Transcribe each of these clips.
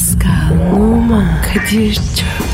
Pascal, Oman, Kadir çok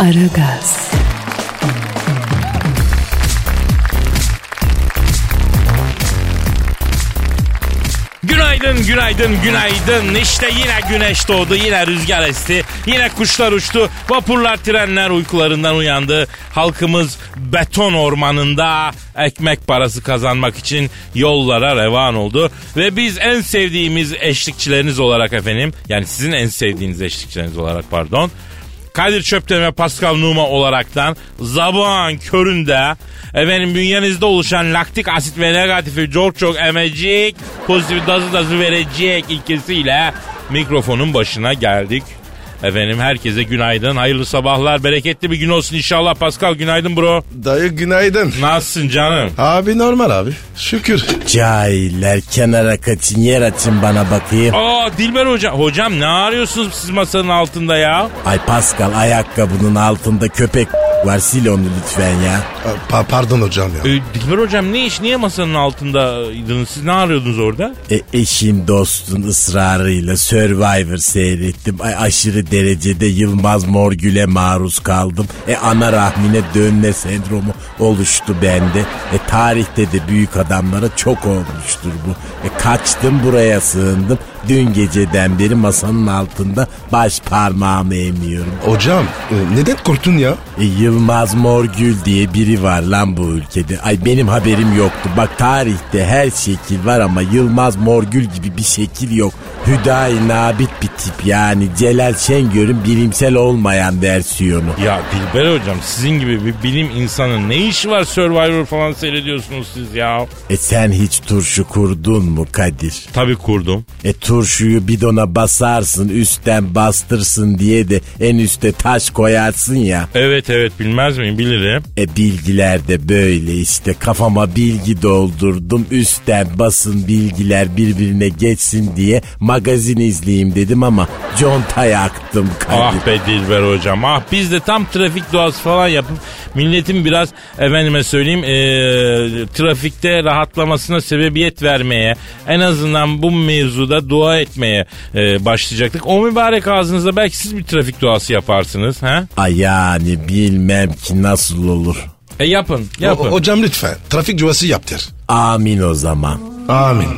Aragaz, Günaydın, günaydın, günaydın. İşte yine güneş doğdu, yine rüzgar esti, yine kuşlar uçtu, vapurlar, trenler uykularından uyandı. Halkımız beton ormanında ekmek parası kazanmak için yollara revan oldu. Ve biz en sevdiğimiz eşlikçileriniz olarak efendim, yani sizin en sevdiğiniz eşlikçileriniz olarak pardon, Kadir Çöpten ve Pascal Numa olaraktan zabağın köründe efendim bünyenizde oluşan laktik asit ve negatifi çok çok emecek, pozitifi dazı dazı verecek ilkesiyle mikrofonun başına geldik. Efendim herkese günaydın, hayırlı sabahlar, bereketli bir gün olsun inşallah. Pascal günaydın bro. Dayı günaydın. Nasılsın canım? Abi normal abi. Şükür. Cahiller kenara kaçın yer açın bana bakayım. Aa Dilber hocam, hocam ne arıyorsunuz siz masanın altında ya? Ay Pascal ayakkabının altında köpek var sil onu lütfen ya. Pa- pardon hocam ya. Ee, Dilber hocam ne iş, niye masanın altındaydınız? Siz ne arıyordunuz orada? E, eşim dostun ısrarıyla Survivor seyrettim. Ay, aşırı derecede Yılmaz Morgül'e maruz kaldım. E ana rahmine dönme sendromu oluştu bende. E tarihte de büyük adamlara çok olmuştur bu. E kaçtım buraya sığındım. Dün geceden beri masanın altında baş parmağımı emiyorum. Hocam e, neden korktun ya? E, Yılmaz Morgül diye biri var lan bu ülkede. Ay benim haberim yoktu. Bak tarihte her şekil var ama Yılmaz Morgül gibi bir şekil yok. Hüdayi Nabit bir tip yani. Celal Şengör'ün bilimsel olmayan versiyonu. Ya Dilber hocam sizin gibi bir bilim insanı ne işi var Survivor falan seyrediyorsunuz siz ya? E sen hiç turşu kurdun mu Kadir? Tabii kurdum. E turşuyu bidona basarsın üstten bastırsın diye de en üste taş koyarsın ya. Evet evet bilmez miyim bilirim. E bilgiler de böyle işte kafama bilgi doldurdum üstten basın bilgiler birbirine geçsin diye magazin izleyeyim dedim ama conta yaktım Kadir. Ah be Dilber hocam ah biz de tam trafik doğası falan yapıp milletin biraz efendime söyleyeyim eee, trafikte rahatlamasına sebebiyet vermeye en azından bu mevzuda dua etmeye eee, başlayacaktık. O mübarek ağzınızda belki siz bir trafik duası yaparsınız. ha? Ay yani bilmem ki nasıl olur. E yapın yapın. O- hocam lütfen trafik cuvası yaptır. Amin o zaman. Amin.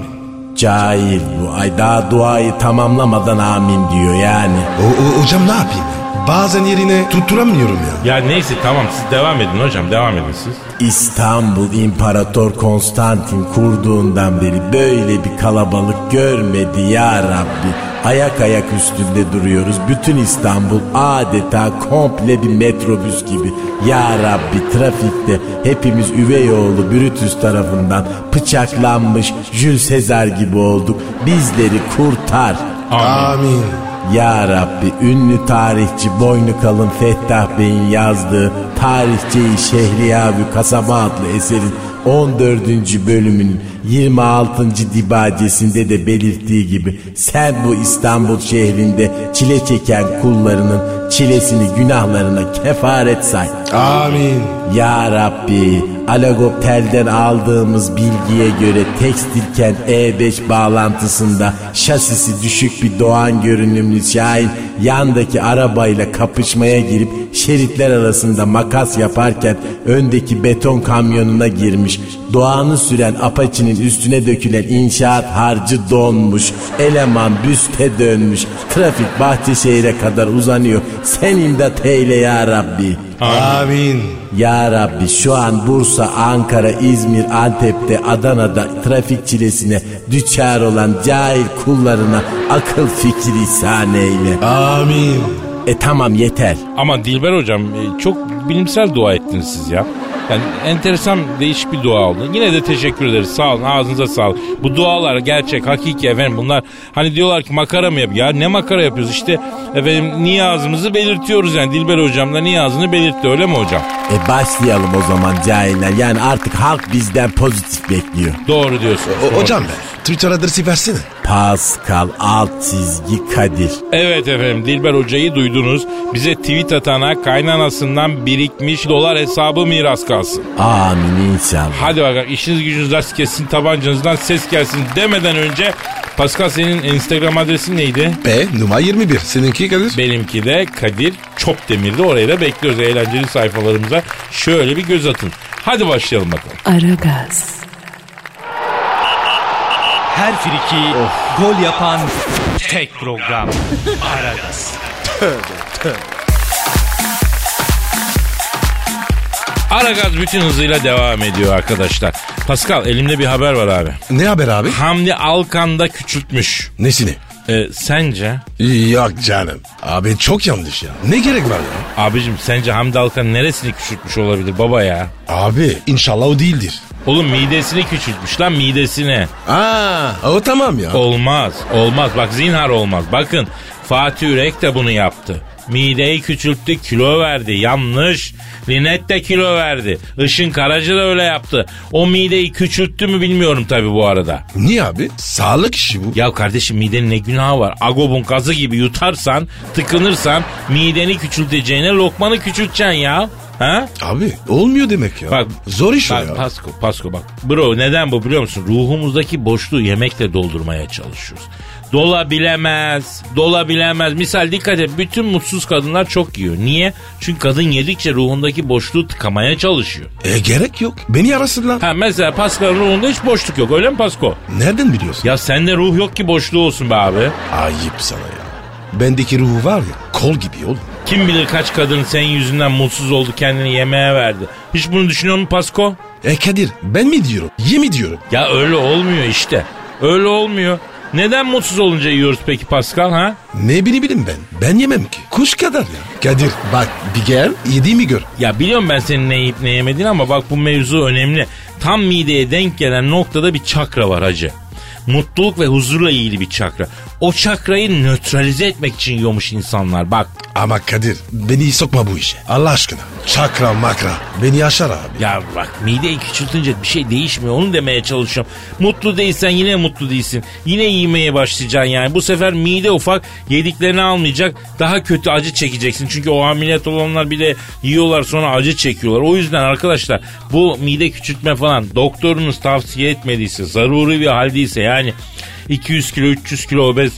Cahil bu. Ay daha duayı tamamlamadan amin diyor yani. O, o- hocam ne yapayım? Bazen yerine tutturamıyorum ya. Ya neyse tamam siz devam edin hocam devam edin siz. İstanbul İmparator Konstantin kurduğundan beri böyle bir kalabalık görmedi ya Rabbi. Ayak ayak üstünde duruyoruz. Bütün İstanbul adeta komple bir metrobüs gibi. Ya Rabbi trafikte hepimiz üvey oğlu Brutus tarafından bıçaklanmış Jules Sezar gibi olduk. Bizleri kurtar. Amin. Ya Rabbi ünlü tarihçi boynu kalın Fettah Bey'in yazdığı Tarihçeyi Şehriyavü Kasaba adlı eserin 14. bölümünün 26. dibacesinde de belirttiği gibi sen bu İstanbul şehrinde çile çeken kullarının çilesini günahlarına kefaret say. Amin. Ya Rabbi Alagoptel'den aldığımız bilgiye göre tekstilken E5 bağlantısında şasisi düşük bir Doğan görünümlü Şahin yandaki arabayla kapışmaya girip şeritler arasında makas yaparken öndeki beton kamyonuna girmiş. Doğan'ı süren apaçinin üstüne dökülen inşaat harcı donmuş. Eleman büste dönmüş. Trafik Bahçeşehir'e kadar uzanıyor. Sen imdat eyle ya Rabbi. Amin. Ya Rabbi şu an Bursa, Ankara, İzmir, Antep'te, Adana'da trafik çilesine düçar olan cahil kullarına akıl fikir ihsan eyle. Amin. E tamam yeter. Ama Dilber hocam e, çok bilimsel dua ettiniz siz ya. Yani enteresan değişik bir dua oldu. Yine de teşekkür ederiz. Sağ olun ağzınıza sağlık. Bu dualar gerçek hakiki efendim bunlar hani diyorlar ki makara mı yapıyor? Ya ne makara yapıyoruz işte efendim niyazımızı belirtiyoruz yani Dilber hocam da niyazını belirtti öyle mi hocam? E başlayalım o zaman cahiller. Yani artık halk bizden pozitif bekliyor. Doğru diyorsun. O- hocam. Twitter adresi versene. Pascal alt çizgi Kadir. Evet efendim Dilber hocayı duydunuz. Bize tweet atana kaynanasından birikmiş dolar hesabı miras kalsın. Amin inşallah. Hadi bakalım işiniz gücünüz rast kessin tabancanızdan ses gelsin demeden önce Pascal senin Instagram adresin neydi? B numara 21. Seninki Kadir? Benimki de Kadir Çopdemir'de oraya da bekliyoruz eğlenceli sayfalarımıza. Şöyle bir göz atın. Hadi başlayalım bakalım. Aragaz, Her friki gol yapan tek program. Aragaz. Aragaz bütün hızıyla devam ediyor arkadaşlar. Pascal elimde bir haber var abi. Ne haber abi? Hamdi Alkan da küçültmüş. Nesini? Ee, sence? Yok canım. Abi çok yanlış ya. Ne gerek var ya? Abicim sence Hamdi Alkan neresini küçültmüş olabilir baba ya? Abi inşallah o değildir. Oğlum midesini küçültmüş lan midesini. Aa, o tamam ya. Olmaz. Olmaz. Bak zinhar olmaz. Bakın Fatih Ürek de bunu yaptı. Mideyi küçülttü kilo verdi. Yanlış. Linet de kilo verdi. Işın Karaca da öyle yaptı. O mideyi küçülttü mü bilmiyorum tabii bu arada. Niye abi? Sağlık işi bu. Ya kardeşim midenin ne günahı var? Agobun gazı gibi yutarsan, tıkınırsan mideni küçülteceğine lokmanı küçülteceksin ya. Ha? Abi olmuyor demek ya. Bak Zor iş o bak, ya. Pasko, Pasko bak. Bro neden bu biliyor musun? Ruhumuzdaki boşluğu yemekle doldurmaya çalışıyoruz. Dola bilemez, dola bilemez. Misal dikkat et bütün mutsuz kadınlar çok yiyor. Niye? Çünkü kadın yedikçe ruhundaki boşluğu tıkamaya çalışıyor. E gerek yok. Beni arasınlar. Ha mesela Pascal'ın ruhunda hiç boşluk yok öyle mi Pasko? Nereden biliyorsun? Ya sende ruh yok ki boşluğu olsun be abi. Ayıp sana ya. Bendeki ruhu var ya kol gibi oğlum. Kim bilir kaç kadın senin yüzünden mutsuz oldu kendini yemeğe verdi. Hiç bunu düşünüyor musun Pasko? E Kadir ben mi diyorum? Ye mi diyorum? Ya öyle olmuyor işte. Öyle olmuyor. Neden mutsuz olunca yiyoruz peki Pascal ha? Ne bileyim ben. Ben yemem ki. Kuş kadar ya. Kadir bak bir gel yediğimi gör. Ya biliyorum ben senin ne yiyip ne yemediğini ama bak bu mevzu önemli. Tam mideye denk gelen noktada bir çakra var hacı. Mutluluk ve huzurla ilgili bir çakra. O çakrayı nötralize etmek için yiyormuş insanlar bak. Ama Kadir beni sokma bu işe. Allah aşkına. Çakra makra. Beni aşar abi. Ya bak mideyi küçültünce bir şey değişmiyor onu demeye çalışıyorum. Mutlu değilsen yine mutlu değilsin. Yine yemeye başlayacaksın yani. Bu sefer mide ufak yediklerini almayacak. Daha kötü acı çekeceksin. Çünkü o ameliyat olanlar bile yiyorlar sonra acı çekiyorlar. O yüzden arkadaşlar bu mide küçültme falan doktorunuz tavsiye etmediyse zaruri bir haldeyse yani 200 kilo 300 kilo obez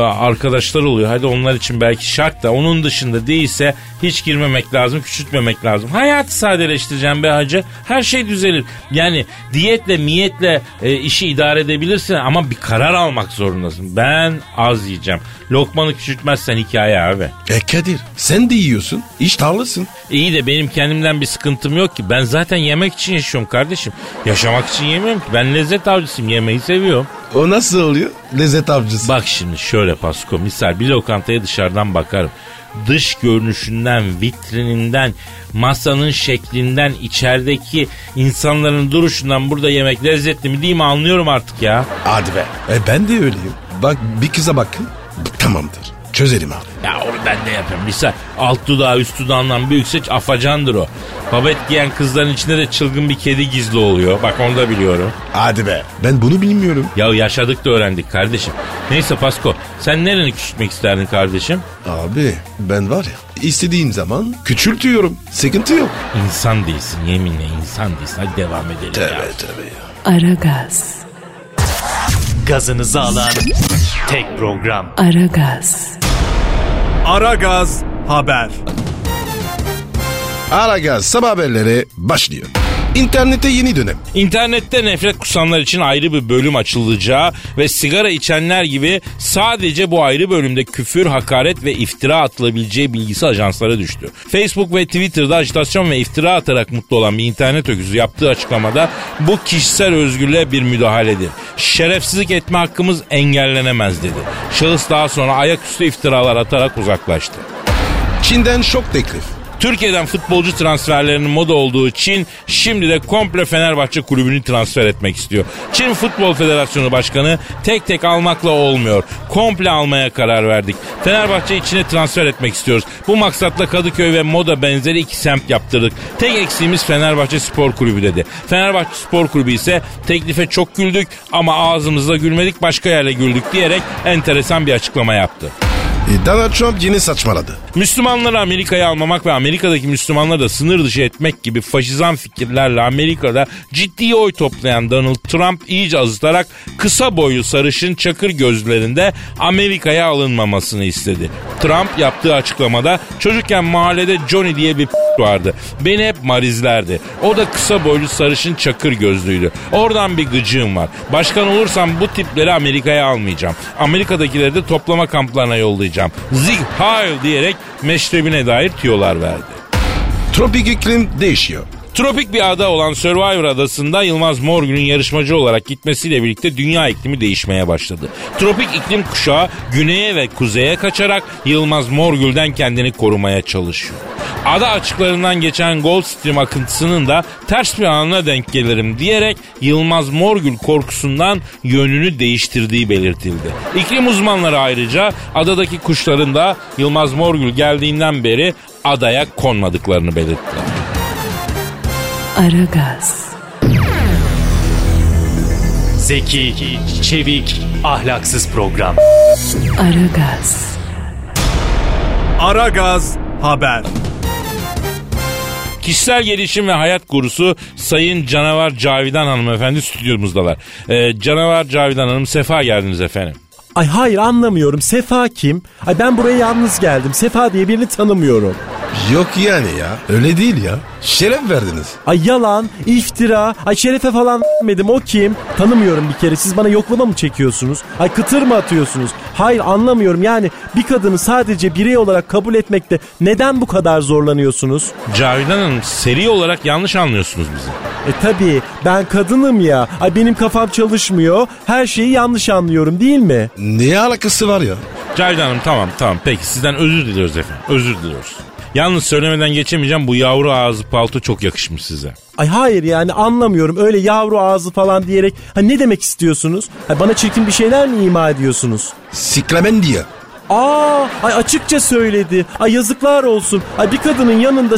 arkadaşlar oluyor. Hadi onlar için belki şart da onun dışında değilse hiç girmemek lazım, küçültmemek lazım. Hayatı sadeleştireceğim be hacı. Her şey düzelir. Yani diyetle, miyetle e, işi idare edebilirsin ama bir karar almak zorundasın. Ben az yiyeceğim. Lokmanı küçültmezsen hikaye abi. E Kadir sen de yiyorsun. İştahlısın. İyi de benim kendimden bir sıkıntım yok ki. Ben zaten yemek için yaşıyorum kardeşim. Yaşamak için yemiyorum ki. Ben lezzet avcısıyım. Yemeği seviyorum. O nasıl oluyor? Lezzet avcısı. Bak şimdi şöyle Pasko. Misal bir lokantaya dışarıdan bakarım. Dış görünüşünden, vitrininden, masanın şeklinden, içerideki insanların duruşundan burada yemek lezzetli mi değil mi anlıyorum artık ya. Hadi be. E ben de öyleyim. Bak bir kıza bakın. bu Tamamdır. Çözerim abi. Ya onu ben de yapıyorum. Misal alt dudağı üst dudağından büyükse afacandır o. Babet giyen kızların içinde de çılgın bir kedi gizli oluyor. Bak onu da biliyorum. Hadi be. Ben bunu bilmiyorum. Ya yaşadık da öğrendik kardeşim. Neyse Pasko sen nereni küçültmek isterdin kardeşim? Abi ben var ya istediğim zaman küçültüyorum. Sıkıntı yok. İnsan değilsin yeminle insan değilsin. Hadi devam edelim ya. Tövbe tövbe ya. Aragaz, Gazınızı alan tek program. Aragaz, Aragaz Haber. Aragaz sabah haberleri başlıyor. İnternete yeni dönem. İnternette nefret kusanlar için ayrı bir bölüm açılacağı ve sigara içenler gibi sadece bu ayrı bölümde küfür, hakaret ve iftira atılabileceği bilgisi ajanslara düştü. Facebook ve Twitter'da ajitasyon ve iftira atarak mutlu olan bir internet öküzü yaptığı açıklamada bu kişisel özgürlüğe bir müdahaledir. Şerefsizlik etme hakkımız engellenemez dedi. Şahıs daha sonra ayaküstü iftiralar atarak uzaklaştı. Çin'den şok teklif. Türkiye'den futbolcu transferlerinin moda olduğu Çin şimdi de komple Fenerbahçe kulübünü transfer etmek istiyor. Çin Futbol Federasyonu Başkanı tek tek almakla olmuyor. Komple almaya karar verdik. Fenerbahçe içine transfer etmek istiyoruz. Bu maksatla Kadıköy ve Moda benzeri iki semt yaptırdık. Tek eksiğimiz Fenerbahçe Spor Kulübü dedi. Fenerbahçe Spor Kulübü ise teklife çok güldük ama ağzımızda gülmedik başka yerle güldük diyerek enteresan bir açıklama yaptı. E, Donald Trump yine saçmaladı. Müslümanları Amerika'ya almamak ve Amerika'daki Müslümanları da sınır dışı etmek gibi faşizan fikirlerle Amerika'da ciddi oy toplayan Donald Trump iyice azıtarak kısa boylu sarışın çakır gözlerinde Amerika'ya alınmamasını istedi. Trump yaptığı açıklamada çocukken mahallede Johnny diye bir vardı. Beni hep marizlerdi. O da kısa boylu sarışın çakır gözlüydü. Oradan bir gıcığım var. Başkan olursam bu tipleri Amerika'ya almayacağım. Amerika'dakileri de toplama kamplarına yollayacağım. Zig Heil diyerek meşrebine dair tüyolar verdi. Tropik iklim değişiyor. Tropik bir ada olan Survivor adasında Yılmaz Morgül'ün yarışmacı olarak gitmesiyle birlikte dünya iklimi değişmeye başladı. Tropik iklim kuşağı güneye ve kuzeye kaçarak Yılmaz Morgül'den kendini korumaya çalışıyor. Ada açıklarından geçen Gold Stream akıntısının da ters bir anına denk gelirim diyerek Yılmaz Morgül korkusundan yönünü değiştirdiği belirtildi. İklim uzmanları ayrıca adadaki kuşların da Yılmaz Morgül geldiğinden beri adaya konmadıklarını belirttiler. Aragaz, Zeki, çevik, ahlaksız program. Aragaz, Aragaz Haber. Kişisel gelişim ve hayat gurusu Sayın Canavar Cavidan hanımefendi stüdyomuzdalar. Ee, Canavar Cavidan Hanım sefa geldiniz efendim. Ay hayır anlamıyorum. Sefa kim? Ay ben buraya yalnız geldim. Sefa diye birini tanımıyorum. Yok yani ya. Öyle değil ya. Şeref verdiniz. Ay yalan, iftira, ay şerefe falan vermedim o kim? Tanımıyorum bir kere siz bana yoklama mı çekiyorsunuz? Ay kıtır mı atıyorsunuz? Hayır anlamıyorum yani bir kadını sadece birey olarak kabul etmekte neden bu kadar zorlanıyorsunuz? Cavidan Hanım seri olarak yanlış anlıyorsunuz bizi. E tabi ben kadınım ya. Ay benim kafam çalışmıyor. Her şeyi yanlış anlıyorum değil mi? Ne alakası var ya? Cavidan Hanım tamam tamam peki sizden özür diliyoruz efendim özür diliyoruz. Yalnız söylemeden geçemeyeceğim bu yavru ağzı palto çok yakışmış size. Ay hayır yani anlamıyorum öyle yavru ağzı falan diyerek ha ne demek istiyorsunuz? Ha bana çirkin bir şeyler mi ima ediyorsunuz? Siklamen diye. Aa, ay açıkça söyledi. Ay yazıklar olsun. Ay bir kadının yanında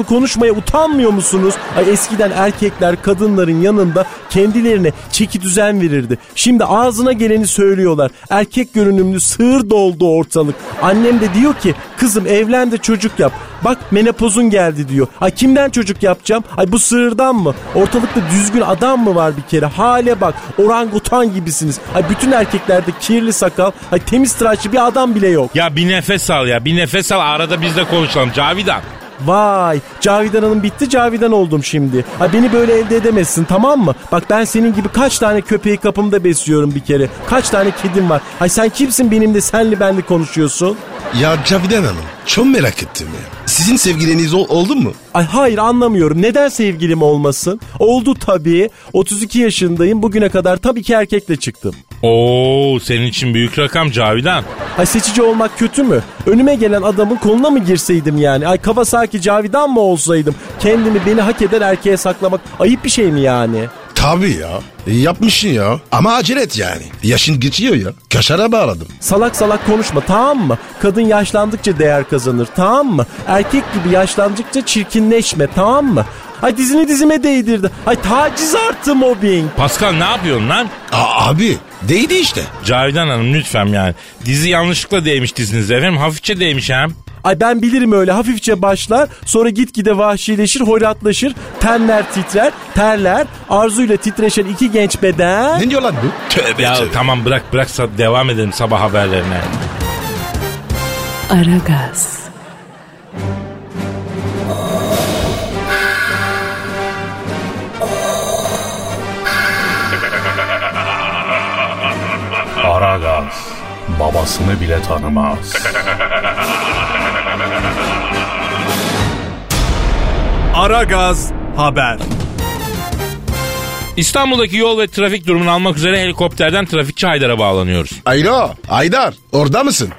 s**tli konuşmaya utanmıyor musunuz? Ay eskiden erkekler kadınların yanında kendilerine çeki düzen verirdi. Şimdi ağzına geleni söylüyorlar. Erkek görünümlü sığır doldu ortalık. Annem de diyor ki kızım evlen de çocuk yap. Bak menopozun geldi diyor. Ay kimden çocuk yapacağım? Ay bu sığırdan mı? Ortalıkta düzgün adam mı var bir kere? Hale bak. Orangutan gibisiniz. Ay bütün erkeklerde kirli sakal. Ay temiz tıraşlı bir adam bile yok. Ya bir nefes al ya bir nefes al arada biz de konuşalım Cavidan. Vay Cavidan Hanım bitti Cavidan oldum şimdi. Ay beni böyle elde edemezsin tamam mı? Bak ben senin gibi kaç tane köpeği kapımda besliyorum bir kere. Kaç tane kedim var. Ay sen kimsin benimle senli benli konuşuyorsun? Ya Cavidan Hanım çok merak ettim ya. Sizin sevgiliniz ol- oldu mu? Ay hayır anlamıyorum. Neden sevgilim olmasın? Oldu tabii. 32 yaşındayım. Bugüne kadar tabii ki erkekle çıktım. Oo senin için büyük rakam Cavidan. Ay seçici olmak kötü mü? Önüme gelen adamın koluna mı girseydim yani? Ay Kawasaki Cavidan mı olsaydım? Kendimi beni hak eden erkeğe saklamak ayıp bir şey mi yani? Tabii ya. E, yapmışsın ya. Ama acele et yani. Yaşın geçiyor ya. Kaşara bağladım. Salak salak konuşma tamam mı? Kadın yaşlandıkça değer kazanır tamam mı? Erkek gibi yaşlandıkça çirkinleşme tamam mı? Ay dizini dizime değdirdi. Ay taciz artı mobbing. Pascal ne yapıyorsun lan? Aa, abi değdi işte. Cavidan Hanım lütfen yani. Dizi yanlışlıkla değmiş dizinize efendim. Hafifçe değmiş hem. Ay ben bilirim öyle hafifçe başlar sonra gitgide vahşileşir hoyratlaşır tenler titrer terler arzuyla titreşen iki genç beden Ne diyor lan bu? Tövbe Ya tövbe. tamam bırak bırak sa- devam edelim sabah haberlerine. Aragaz, Aragaz babasını bile tanımaz. Aragaz Haber. İstanbul'daki yol ve trafik durumunu almak üzere helikopterden trafikçi Haydar'a bağlanıyoruz. Alo Aydar orada mısın?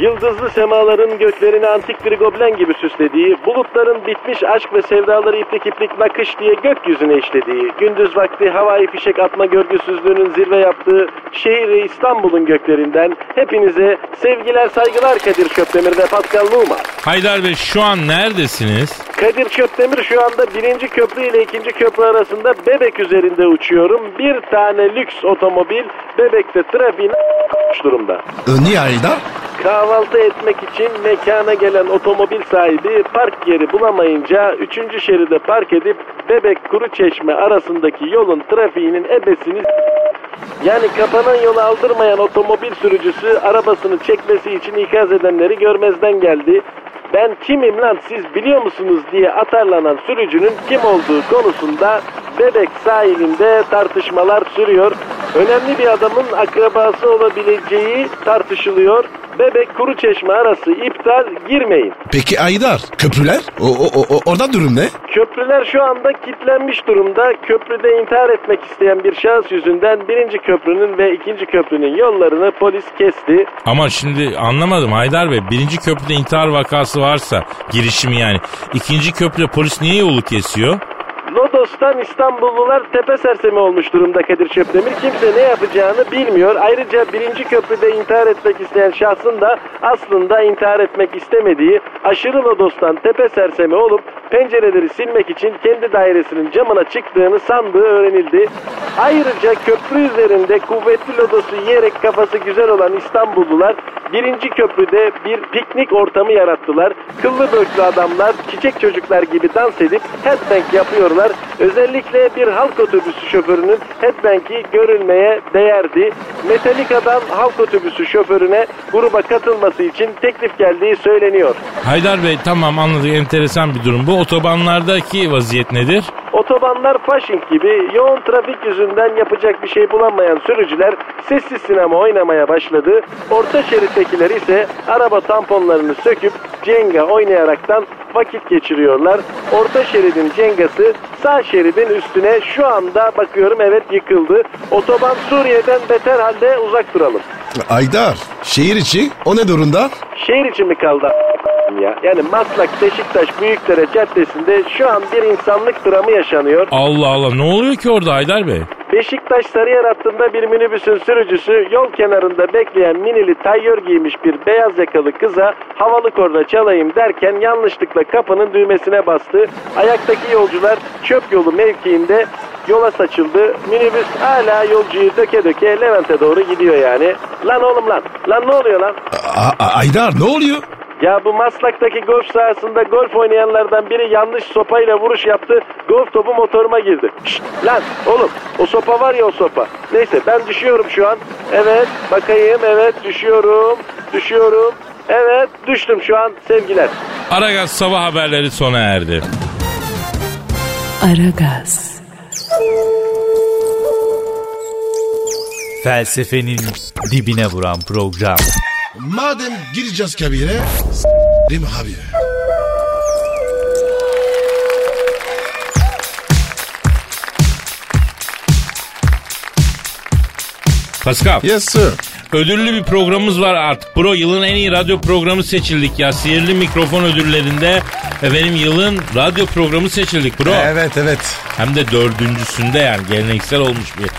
Yıldızlı semaların göklerini antik bir goblen gibi süslediği, bulutların bitmiş aşk ve sevdaları iplik iplik nakış diye gökyüzüne işlediği, gündüz vakti havai fişek atma görgüsüzlüğünün zirve yaptığı şehri İstanbul'un göklerinden hepinize sevgiler saygılar Kadir Şöpdemir ve Pascal Numa. Haydar Bey şu an neredesiniz? Kadir Şöpdemir şu anda birinci köprü ile ikinci köprü arasında Bebek üzerinde uçuyorum. Bir tane lüks otomobil Bebek'te trafiğine durumda. E, niye Haydar? Kahvaltı etmek için mekana gelen otomobil sahibi park yeri bulamayınca 3. şeride park edip Bebek Kuru Çeşme arasındaki yolun trafiğinin ebesini yani kapanan yolu aldırmayan otomobil sürücüsü arabasını çekmesi için ikaz edenleri görmezden geldi. Ben kimim lan siz biliyor musunuz diye atarlanan sürücünün kim olduğu konusunda Bebek sahilinde tartışmalar sürüyor. Önemli bir adamın akrabası olabileceği tartışılıyor. Bebek Kuru Çeşme arası iptal girmeyin. Peki Haydar köprüler? O, o, o, orada durum ne? Köprüler şu anda kilitlenmiş durumda. Köprüde intihar etmek isteyen bir şahıs yüzünden birinci köprünün ve ikinci köprünün yollarını polis kesti. Ama şimdi anlamadım Haydar Bey. Birinci köprüde intihar vakası varsa girişimi yani. İkinci köprüde polis niye yolu kesiyor? Lodos'tan İstanbullular tepe sersemi olmuş durumda Kadir Şöpdemir. Kimse ne yapacağını bilmiyor. Ayrıca birinci köprüde intihar etmek isteyen şahsın da aslında intihar etmek istemediği aşırı Lodos'tan tepe sersemi olup pencereleri silmek için kendi dairesinin camına çıktığını sandığı öğrenildi. Ayrıca köprü üzerinde kuvvetli Lodos'u yiyerek kafası güzel olan İstanbullular birinci köprüde bir piknik ortamı yarattılar. Kıllı böklü adamlar çiçek çocuklar gibi dans edip headbang yapıyorlar. Özellikle bir halk otobüsü şoförünün headbang'i görülmeye değerdi. Metallica'dan halk otobüsü şoförüne gruba katılması için teklif geldiği söyleniyor. Haydar Bey tamam anladık enteresan bir durum. Bu otobanlardaki vaziyet nedir? Otobanlar faşing gibi yoğun trafik yüzünden yapacak bir şey bulamayan sürücüler sessiz sinema oynamaya başladı. Orta şerittekiler ise araba tamponlarını söküp cenga oynayaraktan vakit geçiriyorlar. Orta şeridin cengası sağ şeridin üstüne şu anda bakıyorum evet yıkıldı. Otoban Suriye'den beter halde uzak duralım. Haydar şehir içi o ne durumda? Şehir içi mi kaldı ya? Yani Maslak Beşiktaş Büyükdere Caddesi'nde şu an bir insanlık dramı yaşanıyor. Allah Allah ne oluyor ki orada Haydar Bey? Beşiktaş Sarıyer hattında bir minibüsün sürücüsü yol kenarında bekleyen minili tayyör giymiş bir beyaz yakalı kıza havalı korna çalayım derken yanlışlıkla kapının düğmesine bastı. Ayaktaki yolcular çöp yolu mevkiinde yola saçıldı. Minibüs hala yolcuyu döke döke Levent'e doğru gidiyor yani. Lan oğlum lan. Lan ne oluyor lan? A- A- Haydar ne oluyor? Ya bu Maslak'taki golf sahasında golf oynayanlardan biri yanlış sopayla vuruş yaptı. Golf topu motoruma girdi. Şşt, lan oğlum o sopa var ya o sopa. Neyse ben düşüyorum şu an. Evet bakayım evet düşüyorum. Düşüyorum. Evet düştüm şu an sevgiler. Aragaz sabah haberleri sona erdi. Aragaz, Felsefenin dibine vuran program. Madem gireceğiz kabire s- değil mi abi? Pascal Yes sir. ödüllü bir programımız var artık. Bro yılın en iyi radyo programı seçildik ya. Sihirli mikrofon ödüllerinde efendim yılın radyo programı seçildik bro. Evet evet. Hem de dördüncüsünde yani geleneksel olmuş bir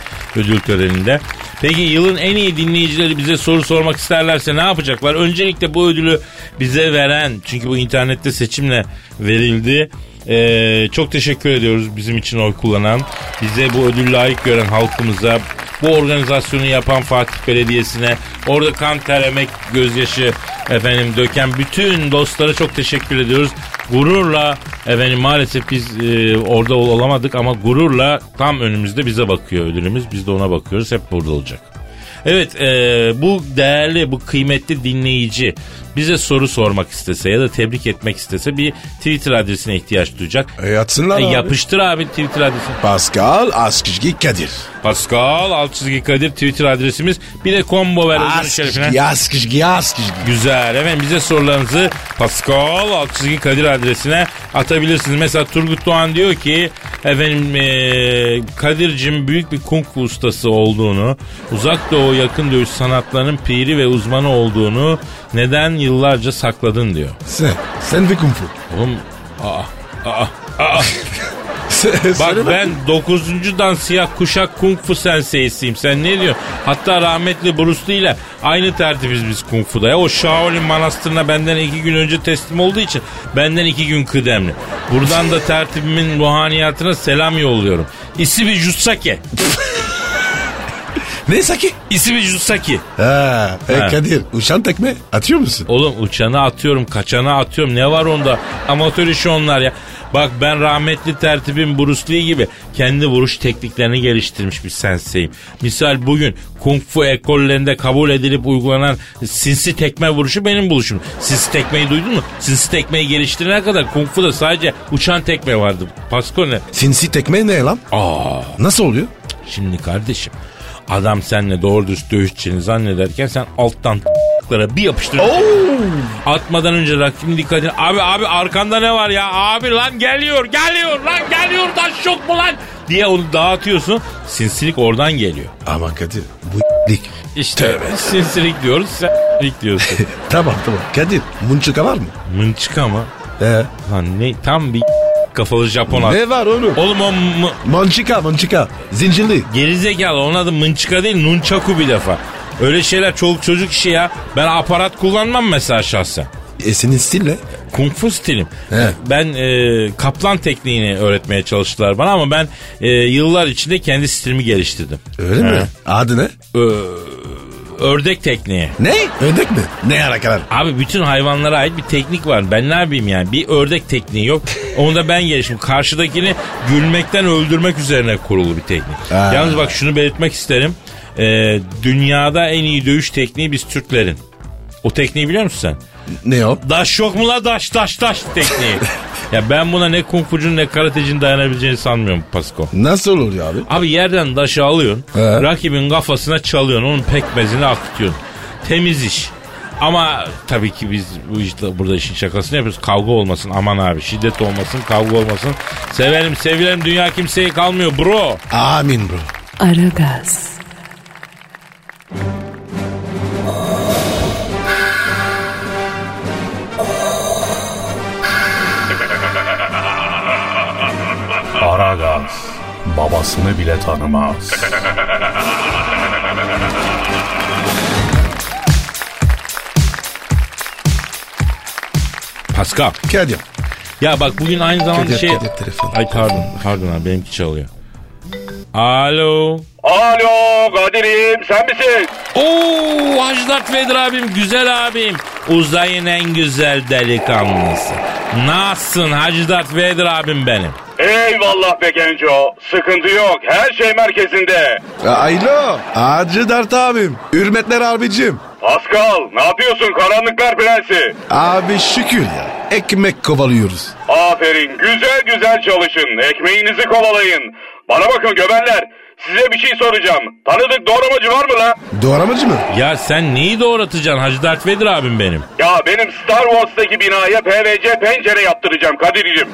ödül töreninde. Peki yılın en iyi dinleyicileri bize soru sormak isterlerse ne yapacaklar? Öncelikle bu ödülü bize veren çünkü bu internette seçimle verildi. Ee, çok teşekkür ediyoruz bizim için oy kullanan, bize bu ödül layık gören halkımıza, bu organizasyonu yapan Fatih Belediyesi'ne, orada kan ter, emek, gözyaşı efendim döken bütün dostlara çok teşekkür ediyoruz. Gururla efendim maalesef biz e, orada ol- olamadık ama gururla tam önümüzde bize bakıyor ödülümüz. Biz de ona bakıyoruz. Hep burada olacak. Evet e, bu değerli bu kıymetli dinleyici bize soru sormak istese ya da tebrik etmek istese bir Twitter adresine ihtiyaç duyacak. E, atsınlar E, abi. yapıştır abi Twitter adresini. Pascal Askışgi Kadir. Pascal alt çizgi Kadir Twitter adresimiz. Bir de combo ver ödülün şerefine. Askışgi Askışgi. Güzel. Efendim bize sorularınızı Pascal alt çizgi Kadir adresine atabilirsiniz. Mesela Turgut Doğan diyor ki efendim ee, Kadir'cim büyük bir kung fu ustası olduğunu, uzak doğu yakın dövüş sanatlarının piri ve uzmanı olduğunu neden yıllarca sakladın diyor. Sen, sen ve kung fu. Oğlum aa, aa, aa. Bak ben 9. dan siyah kuşak kung fu senseisiyim. Sen ne diyorsun? Hatta rahmetli Bruce Lee ile aynı tertibiz biz kung fu'da. Ya. O Shaolin manastırına benden iki gün önce teslim olduğu için benden iki gün kıdemli. Buradan da tertibimin ruhaniyatına selam yolluyorum. İsmi Jutsake. Neyse ki. İsmi Jutsaki. Ha, e, Ha. Kadir uçan tekme atıyor musun? Oğlum uçanı atıyorum, kaçanı atıyorum. Ne var onda? Amatör işi onlar ya. Bak ben rahmetli tertibim Bruce Lee gibi kendi vuruş tekniklerini geliştirmiş bir senseyim. Misal bugün kung fu ekollerinde kabul edilip uygulanan sinsi tekme vuruşu benim buluşum. Sinsi tekmeyi duydun mu? Sinsi tekmeyi geliştirene kadar kung fu'da sadece uçan tekme vardı. Pasko ne? Sinsi tekme ne lan? Aa, Nasıl oluyor? şimdi kardeşim adam seninle doğru düz dövüşeceğini zannederken sen alttan lara bir yapıştırıyorsun. Atmadan önce rakibin dikkatini abi abi arkanda ne var ya abi lan geliyor geliyor lan geliyor taş yok mu lan diye onu dağıtıyorsun sinsilik oradan geliyor. Ama Kadir bu lik. İşte sinsilik diyoruz sen diyorsun. Tamam tamam. Kadir munçuka var mı? Mınçıka mı? He. Lan ne tam bir kafalı Japon at. Ne var oğlum? Oğlum o mı- Mançika mançika. Zincirli. Gerizekalı onun adı mınçıka değil nunchaku bir defa. Öyle şeyler çoluk çocuk işi ya. Ben aparat kullanmam mesela şahsen. E senin stil ne? Kung fu stilim. He. Ben e, kaplan tekniğini öğretmeye çalıştılar bana ama ben e, yıllar içinde kendi stilimi geliştirdim. Öyle mi? Adı ne? Ördek tekniği. Ne? Ördek mi? Ne alakalar? Abi bütün hayvanlara ait bir teknik var. Ben ne yapayım yani? Bir ördek tekniği yok. Onu da ben geliştim. Karşıdakini gülmekten öldürmek üzerine kurulu bir teknik. Ha. Yalnız bak şunu belirtmek isterim. E, dünyada en iyi dövüş tekniği biz Türklerin. O tekniği biliyor musun sen? Ne o? Daş yok mu la daş daş daş tekniği. ya ben buna ne kung fucunun ne karatecinin dayanabileceğini sanmıyorum Pasko. Nasıl oluyor abi? Abi yerden daşı alıyorsun. He. Rakibin kafasına çalıyorsun. Onun pekmezini akıtıyorsun. Temiz iş. Ama tabii ki biz bu işte burada işin şakasını yapıyoruz. Kavga olmasın aman abi. Şiddet olmasın, kavga olmasın. Severim, sevilerim. Dünya kimseye kalmıyor bro. Amin bro. Aragaz, babasını bile tanımaz. Pascal. Kadir. Ya bak bugün aynı zamanda Kadir, şey... Kadir, telefon. Ay pardon, pardon abi benimki çalıyor. Alo. Alo Kadir'im sen misin? Oo Hacı Dert Vedir abim, güzel abim. Uzayın en güzel delikanlısı. Nasılsın Hacı Dert Vedir abim benim? Eyvallah be genco. Sıkıntı yok. Her şey merkezinde. Alo. Hacı Dert abim. Hürmetler abicim. Pascal ne yapıyorsun karanlıklar prensi? Abi şükür ya. Ekmek kovalıyoruz. Aferin güzel güzel çalışın. Ekmeğinizi kovalayın. Bana bakın göbenler. Size bir şey soracağım. Tanıdık doğramacı var mı la? Doğramacı mı? Ya sen neyi doğratacaksın Hacı Dert Vedir abim benim? Ya benim Star Wars'taki binaya PVC pencere yaptıracağım Kadir'cim.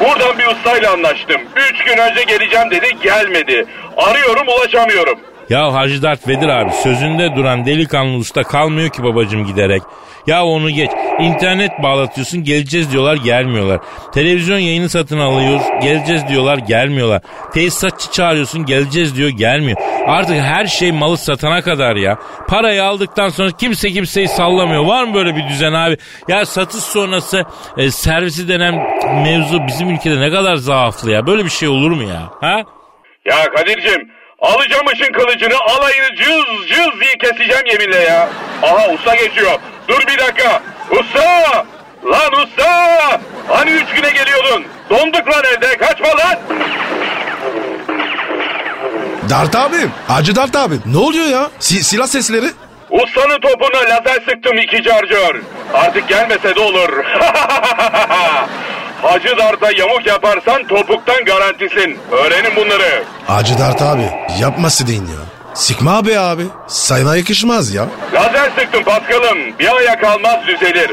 Buradan bir ustayla anlaştım. Üç gün önce geleceğim dedi gelmedi. Arıyorum ulaşamıyorum. Ya Hacı Dert Vedir abi sözünde duran delikanlı usta kalmıyor ki babacım giderek. Ya onu geç. İnternet bağlatıyorsun geleceğiz diyorlar gelmiyorlar. Televizyon yayını satın alıyoruz geleceğiz diyorlar gelmiyorlar. Tesisatçı çağırıyorsun geleceğiz diyor gelmiyor. Artık her şey malı satana kadar ya. Parayı aldıktan sonra kimse kimseyi sallamıyor. Var mı böyle bir düzen abi? Ya satış sonrası e, servisi denen mevzu bizim ülkede ne kadar zaaflı ya. Böyle bir şey olur mu ya? Ha? Ya Kadir'cim alacağım ışın kılıcını alayını cız cız diye keseceğim yeminle ya. Aha usta geçiyor. Dur bir dakika. Usta! Lan usta! Hani üç güne geliyordun? Donduk lan evde kaçma lan! Dart abim. Hacı Dart abim. Ne oluyor ya? Si- silah sesleri. Ustanın topuna lazer sıktım iki charger. Artık gelmese de olur. Hacı darda yamuk yaparsan topuktan garantisin. Öğrenin bunları. Hacı Dart abi. Yapması deyin ya. Sıkma abi abi. Sayına yakışmaz ya. Lazer sıktım Paskal'ım. Bir aya kalmaz düzelir.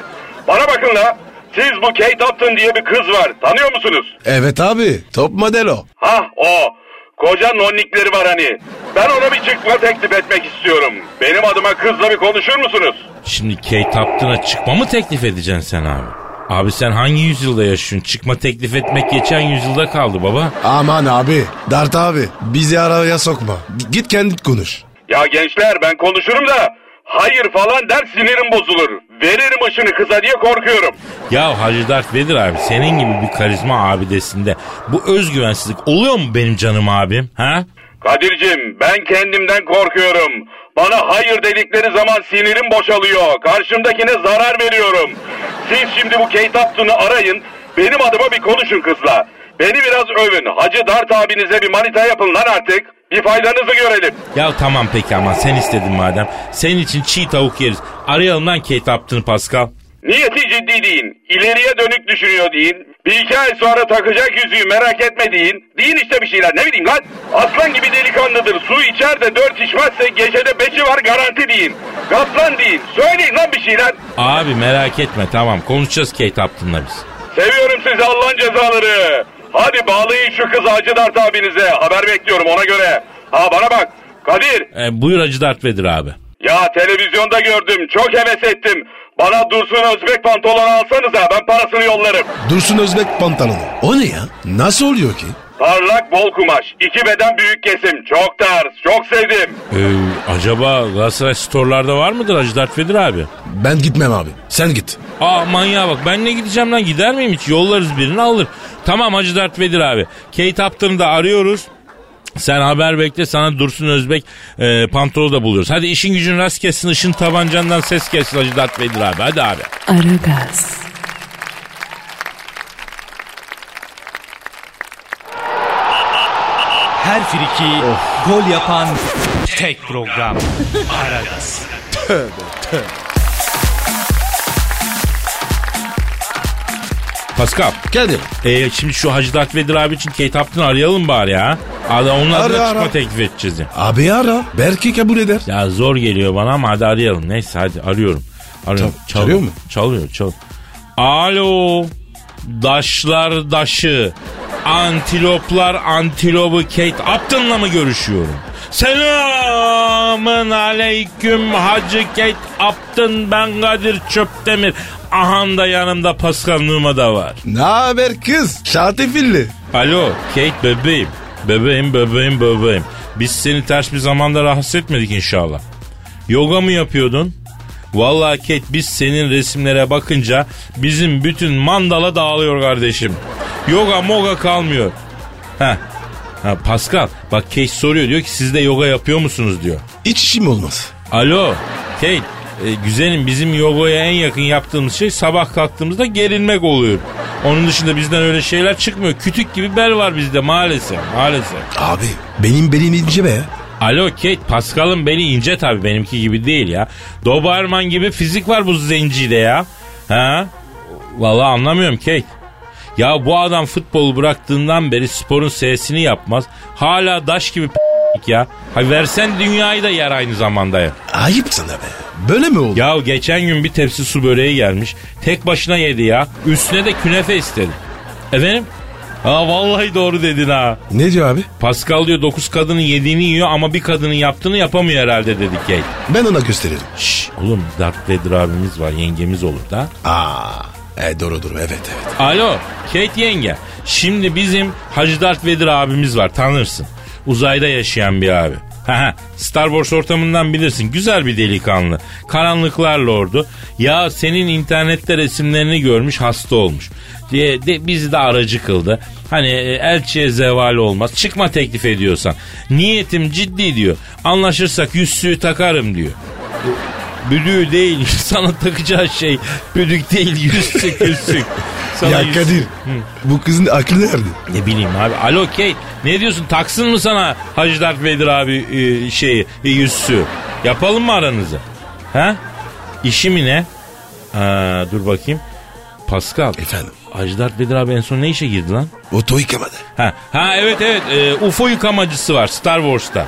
Bana bakın la. Siz bu Kate Upton diye bir kız var. Tanıyor musunuz? Evet abi top model o. Hah o. Koca nonnikleri var hani. Ben ona bir çıkma teklif etmek istiyorum. Benim adıma kızla bir konuşur musunuz? Şimdi Kate Upton'a çıkma mı teklif edeceksin sen abi? Abi sen hangi yüzyılda yaşıyorsun? Çıkma teklif etmek geçen yüzyılda kaldı baba. Aman abi Dart abi bizi araya sokma. Git kendin konuş. Ya gençler ben konuşurum da hayır falan der sinirim bozulur. Veririm ışını kıza diye korkuyorum. Ya Hacı Dert Vedir abi senin gibi bir karizma abidesinde bu özgüvensizlik oluyor mu benim canım abim? Ha? Kadir'cim ben kendimden korkuyorum. Bana hayır dedikleri zaman sinirim boşalıyor. Karşımdakine zarar veriyorum. Siz şimdi bu Kate Upton'u arayın. Benim adıma bir konuşun kızla. Beni biraz övün. Hacı Dart abinize bir manita yapın lan artık. Bir faydanızı görelim. Ya tamam peki ama sen istedin madem. Senin için çiğ tavuk yeriz. Arayalım lan Kate Upton'u Pascal. Niyeti ciddi deyin. İleriye dönük düşünüyor deyin. Bir iki ay sonra takacak yüzüğü merak etme deyin. Deyin işte bir şeyler ne bileyim lan. Aslan gibi delikanlıdır. Su içer de dört içmezse gecede beşi var garanti deyin. Kaplan deyin. Söyleyin lan bir şeyler. Abi merak etme tamam konuşacağız Kate Upton'la biz. Seviyorum sizi Allah'ın cezaları. Hadi bağlayın şu kızı Hacı Dert abinize. Haber bekliyorum ona göre. Ha bana bak. Kadir. E, buyur Hacı Dert Vedir abi. Ya televizyonda gördüm. Çok heves ettim. Bana Dursun Özbek pantolonu alsanıza ben parasını yollarım. Dursun Özbek pantolonu. O ne ya? Nasıl oluyor ki? Parlak bol kumaş. iki beden büyük kesim. Çok tarz. Çok sevdim. Ee, acaba Galatasaray storelarda var mıdır Hacı Dert Vedir abi? Ben gitmem abi. Sen git. Aa manyağa bak ben ne gideceğim lan gider miyim hiç yollarız birini alır. Tamam Hacı Dert Vedir abi. Kate Upton'u da arıyoruz. Sen haber bekle sana Dursun Özbek e, pantolonu da buluyoruz. Hadi işin gücün rast kessin ışın tabancandan ses kessin Hacı Dert Vedir abi hadi abi. Aragaz, Her friki gol yapan tek program. Aragaz. Pascal. Kadir. E, şimdi şu Hacı Dert Vedir abi için Kate Upton'u arayalım bari ya. Hadi onunla Ara, çıkma ara. teklif edeceğiz. ya. Abi ara. Belki kabul eder. Ya zor geliyor bana ama hadi arayalım. Neyse hadi arıyorum. Arıyorum. Çal- çalıyor mu? Çalıyor çal. Alo. Daşlar daşı. Antiloplar antilopu Kate Upton'la mı görüşüyorum? Selamın aleyküm Hacı Kate Upton ben Kadir Çöptemir. Ahan da yanımda Pascal Numa da var. Ne haber kız? Şatifilli. Alo Kate bebeğim. Bebeğim bebeğim bebeğim. Biz seni ters bir zamanda rahatsız etmedik inşallah. Yoga mı yapıyordun? Vallahi Kate biz senin resimlere bakınca bizim bütün mandala dağılıyor kardeşim. Yoga moga kalmıyor. Ha. Ha Pascal bak Kate soruyor diyor ki siz de yoga yapıyor musunuz diyor. Hiç işim olmaz. Alo Kate e, güzelim bizim yogaya en yakın yaptığımız şey sabah kalktığımızda gerilmek oluyor. Onun dışında bizden öyle şeyler çıkmıyor. Kütük gibi bel var bizde maalesef maalesef. Abi benim belim ince be. Alo Kate Pascal'ın beli ince tabii benimki gibi değil ya. Doberman gibi fizik var bu zencide ya. Ha? Vallahi anlamıyorum Kate. Ya bu adam futbolu bıraktığından beri sporun sesini yapmaz. Hala daş gibi ya. Ha versen dünyayı da yer aynı zamanda ya. Ayıp sana be. Böyle mi oldu? Ya geçen gün bir tepsi su böreği gelmiş. Tek başına yedi ya. Üstüne de künefe istedi. Efendim? Ha vallahi doğru dedin ha. Ne diyor abi? Pascal diyor 9 kadının yediğini yiyor ama bir kadının yaptığını yapamıyor herhalde dedi Kate. Ben ona gösteririm. Şşş oğlum Darth Vader abimiz var yengemiz olur da. Aa, e, doğru doğru evet evet. Alo Kate yenge. Şimdi bizim Hacı Darth Vader abimiz var tanırsın. Uzayda yaşayan bir abi. Star Wars ortamından bilirsin. Güzel bir delikanlı. Karanlıklar lordu. Ya senin internette resimlerini görmüş hasta olmuş. Diye de, bizi de aracı kıldı. Hani e, elçiye zeval olmaz. Çıkma teklif ediyorsan. Niyetim ciddi diyor. Anlaşırsak yüzsüğü takarım diyor. Büdüğü değil sana takacağı şey büdük değil yüzsük yüzsük. Sana ya yüz- Kadir bu kızın aklı nerede? Ne bileyim abi. Alo Kate ne diyorsun taksın mı sana Hacı Darth Vader abi e, şeyi e, yüzsü? Yapalım mı aranızı? Ha? İşi mi ne? Aa, dur bakayım. Pascal. Efendim? Hacı Darth Vader abi en son ne işe girdi lan? Oto yıkamadı. Ha, ha evet evet e, UFO yıkamacısı var Star Wars'ta.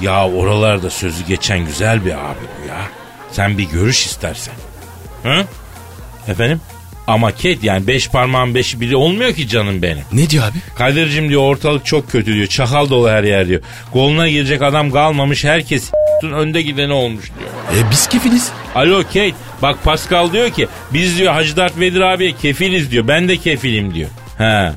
Ya oralarda sözü geçen güzel bir abi bu ya. Sen bir görüş istersen. Hı? Efendim? Ama Kate yani beş parmağın beşi biri olmuyor ki canım benim. Ne diyor abi? Kadir'cim diyor ortalık çok kötü diyor. Çakal dolu her yer diyor. Goluna girecek adam kalmamış herkes önde gideni olmuş diyor. E biz kefiliz. Alo Kate bak Pascal diyor ki biz diyor Hacı Dert Vedir abiye kefiliz diyor. Ben de kefilim diyor. He.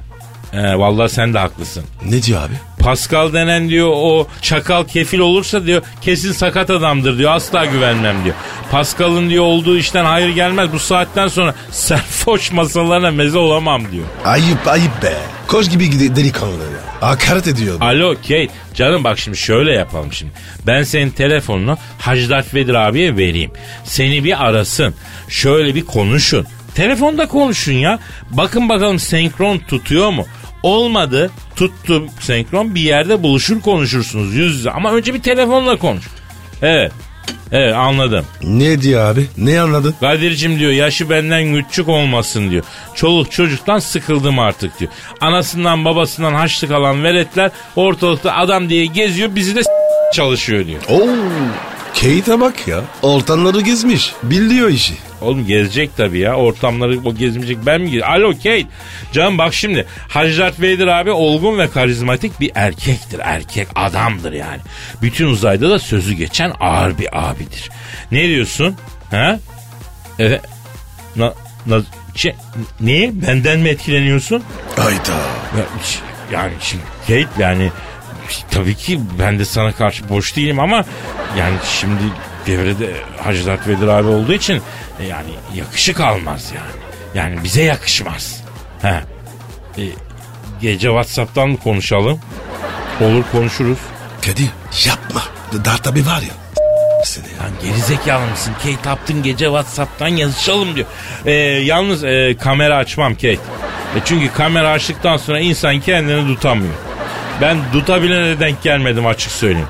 He, vallahi sen de haklısın. Ne diyor abi? Pascal denen diyor o çakal kefil olursa diyor kesin sakat adamdır diyor asla güvenmem diyor. Pascal'ın diyor olduğu işten hayır gelmez bu saatten sonra serfoş masalarına meze olamam diyor. Ayıp ayıp be. Koş gibi delikanlı ya. Hakaret ediyor. Alo Kate canım bak şimdi şöyle yapalım şimdi. Ben senin telefonunu Hacı Dert Vedir abiye vereyim. Seni bir arasın. Şöyle bir konuşun. Telefonda konuşun ya. Bakın bakalım senkron tutuyor mu? Olmadı tuttu senkron bir yerde buluşur konuşursunuz yüz yüze. Ama önce bir telefonla konuş. Evet. Evet anladım. Ne diyor abi? Ne anladın? Kadir'cim diyor yaşı benden küçük olmasın diyor. Çoluk çocuktan sıkıldım artık diyor. Anasından babasından haçlık alan veletler ortalıkta adam diye geziyor bizi de çalışıyor diyor. Oo. Kate'e bak ya. Ortamları gezmiş. Biliyor işi. Oğlum gezecek tabii ya. Ortamları o gezmeyecek ben mi gezeceğim? Alo Kate. Canım bak şimdi. Hacı Vader abi olgun ve karizmatik bir erkektir. Erkek adamdır yani. Bütün uzayda da sözü geçen ağır bir abidir. Ne diyorsun? Ha? Evet. Na, na, şey, niye? Benden mi etkileniyorsun? Hayda. Ya, yani şimdi Kate yani tabii ki ben de sana karşı boş değilim ama yani şimdi devrede Hacı Dert Vedir abi olduğu için e, yani yakışık almaz yani. Yani bize yakışmaz. He. E, gece Whatsapp'tan mı konuşalım? Olur konuşuruz. Kadir yapma. Dart abi var ya. Seni. Lan gerizekalı mısın? Kate Upton gece Whatsapp'tan yazışalım diyor. E, yalnız e, kamera açmam Kate. E, çünkü kamera açtıktan sonra insan kendini tutamıyor. Ben tutabilene denk gelmedim açık söyleyeyim.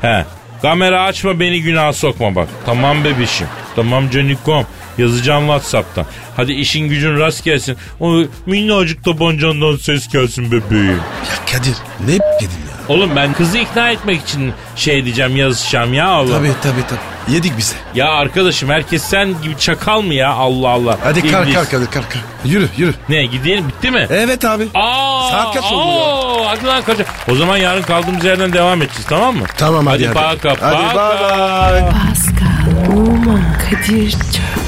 He. Kamera açma beni günaha sokma bak. Tamam bebişim. Tamam canikom. Yazacağım Whatsapp'tan. Hadi işin gücün rast gelsin. O minnacık tabancandan ses gelsin bebeğim. Ya Kadir ne yedin ya? Oğlum ben kızı ikna etmek için şey diyeceğim yazacağım ya Allah. Tabii tabii tabii. Yedik bize. Ya arkadaşım herkes sen gibi çakal mı ya Allah Allah. Hadi kalk İblis. kalk Kadir kalk kalk. Yürü yürü. Ne gidelim bitti mi? Evet abi. Aa, Saat kaç oldu ya? aa, Hadi lan kaç. O zaman yarın kaldığımız yerden devam edeceğiz tamam mı? Tamam hadi Hadi hadi. paka Hadi paka. bye bye. Pascal, Oman, Kadir çok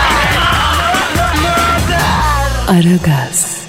Aragaz.